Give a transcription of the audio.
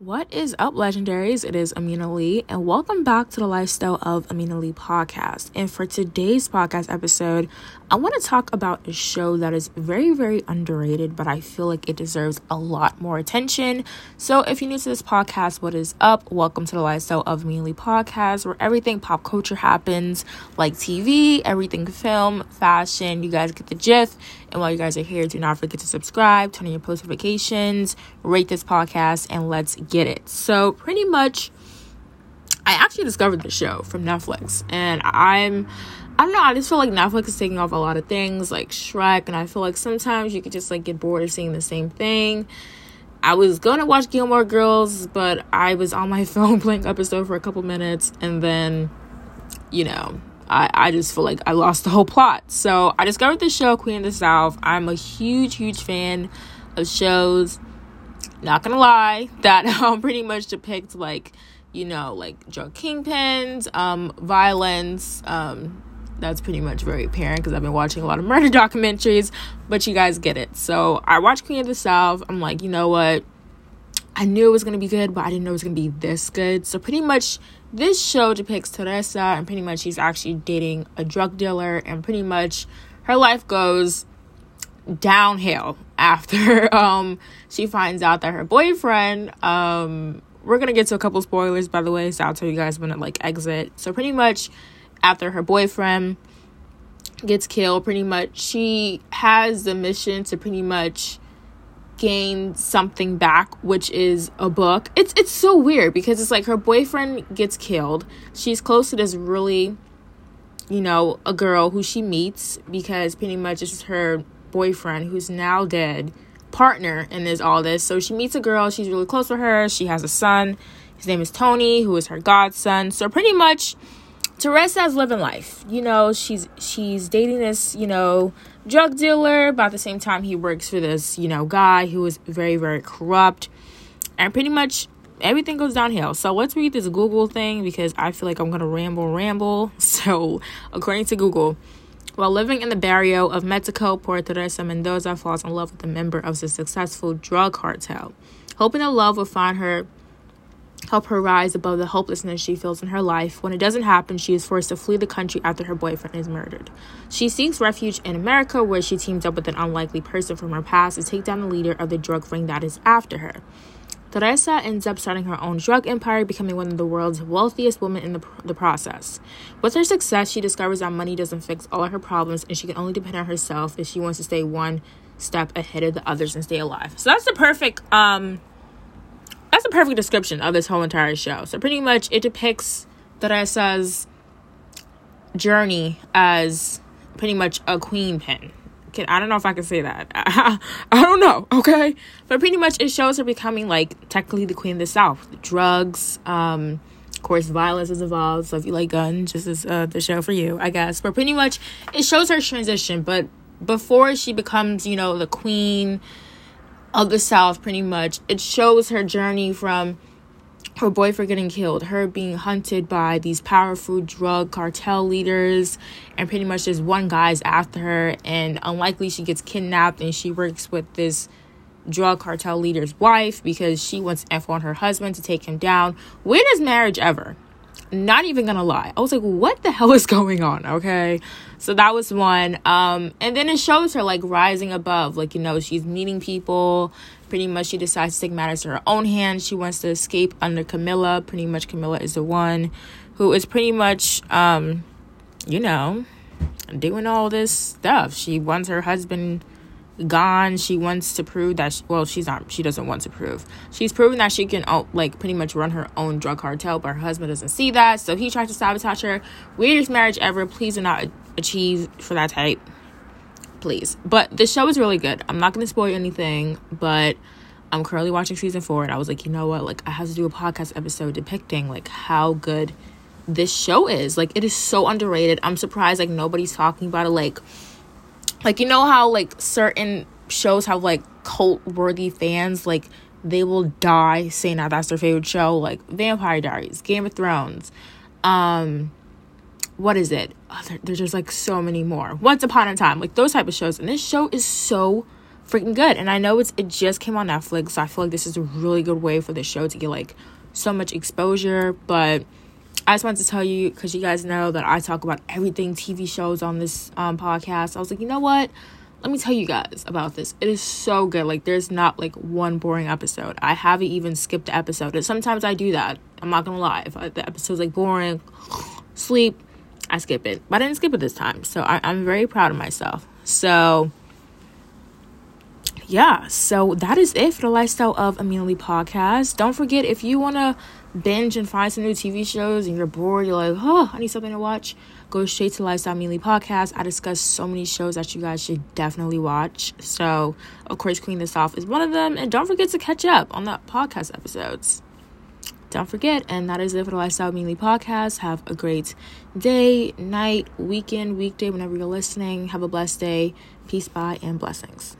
What is up, legendaries? It is Amina Lee, and welcome back to the Lifestyle of Amina Lee podcast. And for today's podcast episode, I want to talk about a show that is very, very underrated, but I feel like it deserves a lot more attention. So, if you're new to this podcast, what is up? Welcome to the Lifestyle of Amina Lee podcast, where everything pop culture happens, like TV, everything film, fashion. You guys get the gist. And while you guys are here, do not forget to subscribe, turn on your post notifications, rate this podcast, and let's get it. So, pretty much, I actually discovered the show from Netflix, and I'm. I don't know, I just feel like Netflix is taking off a lot of things like Shrek, and I feel like sometimes you could just like get bored of seeing the same thing. I was gonna watch Gilmore Girls, but I was on my phone playing episode for a couple minutes, and then, you know, I, I just feel like I lost the whole plot. So I discovered the show Queen of the South. I'm a huge, huge fan of shows. Not gonna lie, that um, pretty much depict like, you know, like drug kingpins, um, violence. Um, that's pretty much very apparent because I've been watching a lot of murder documentaries, but you guys get it. So I watched Queen of the South. I'm like, you know what? I knew it was gonna be good, but I didn't know it was gonna be this good. So pretty much this show depicts Teresa and pretty much she's actually dating a drug dealer and pretty much her life goes downhill after um she finds out that her boyfriend um we're gonna get to a couple spoilers by the way so i'll tell you guys when it like exit so pretty much after her boyfriend gets killed pretty much she has the mission to pretty much gain something back which is a book. It's it's so weird because it's like her boyfriend gets killed. She's close to this really you know a girl who she meets because pretty much it's her boyfriend who's now dead partner in this all this. So she meets a girl she's really close to her she has a son. His name is tony who is her godson. So pretty much Teresa's living life. You know, she's she's dating this, you know, drug dealer, but at the same time he works for this, you know, guy who is very, very corrupt. And pretty much everything goes downhill. So let's read this Google thing because I feel like I'm gonna ramble, ramble. So according to Google, while living in the barrio of Mexico, Puerto Teresa Mendoza falls in love with a member of the successful drug cartel. Hoping that love will find her help her rise above the hopelessness she feels in her life. When it doesn't happen, she is forced to flee the country after her boyfriend is murdered. She seeks refuge in America, where she teams up with an unlikely person from her past to take down the leader of the drug ring that is after her. Teresa ends up starting her own drug empire, becoming one of the world's wealthiest women in the, the process. With her success, she discovers that money doesn't fix all her problems and she can only depend on herself if she wants to stay one step ahead of the others and stay alive. So that's the perfect um perfect description of this whole entire show. So pretty much it depicts Teresa's journey as pretty much a queen pin. I don't know if I can say that. I, I don't know, okay? But pretty much it shows her becoming like technically the queen of the South. Drugs, um, of course, violence is involved. So if you like guns, this is uh, the show for you, I guess. But pretty much it shows her transition. But before she becomes, you know, the queen of the South, pretty much. It shows her journey from her boyfriend getting killed, her being hunted by these powerful drug cartel leaders, and pretty much this one guy's after her, and unlikely she gets kidnapped and she works with this drug cartel leader's wife because she wants F on her husband to take him down. Weirdest marriage ever. Not even gonna lie. I was like, what the hell is going on? Okay. So that was one. Um, and then it shows her like rising above. Like, you know, she's meeting people. Pretty much she decides to take matters to her own hands. She wants to escape under Camila. Pretty much Camila is the one who is pretty much um, you know, doing all this stuff. She wants her husband gone. She wants to prove that, she, well, she's not, she doesn't want to prove. She's proven that she can, oh, like, pretty much run her own drug cartel, but her husband doesn't see that. So he tries to sabotage her. Weirdest marriage ever. Please do not achieve for that type. Please. But the show is really good. I'm not to spoil anything, but I'm currently watching season four, and I was like, you know what? Like, I have to do a podcast episode depicting, like, how good this show is. Like, it is so underrated. I'm surprised, like, nobody's talking about it. Like, like you know how like certain shows have like cult worthy fans? Like they will die saying that that's their favorite show. Like vampire diaries game of thrones um what is it? Oh, there, there's just like so many more. Once upon a time like those type of shows. And this show is so freaking good. And I know it's it just came on Netflix, so I feel like this is a really good way for the show to get like so much exposure. But I just wanted to tell you because you guys know that I talk about everything TV shows on this um, podcast. I was like, you know what? Let me tell you guys about this. It is so good. Like, there's not like one boring episode. I haven't even skipped an episode. And sometimes I do that. I'm not gonna lie. If the episode's like boring, sleep, I skip it. But I didn't skip it this time. So I, I'm very proud of myself. So yeah, so that is it for the lifestyle of Amina podcast. Don't forget if you want to binge and find some new TV shows and you're bored, you're like, oh, I need something to watch, go straight to Lifestyle Amina podcast. I discuss so many shows that you guys should definitely watch. So, of course, Queen of the South is one of them. And don't forget to catch up on the podcast episodes. Don't forget, and that is it for the Lifestyle Amina podcast. Have a great day, night, weekend, weekday, whenever you're listening. Have a blessed day. Peace, bye, and blessings.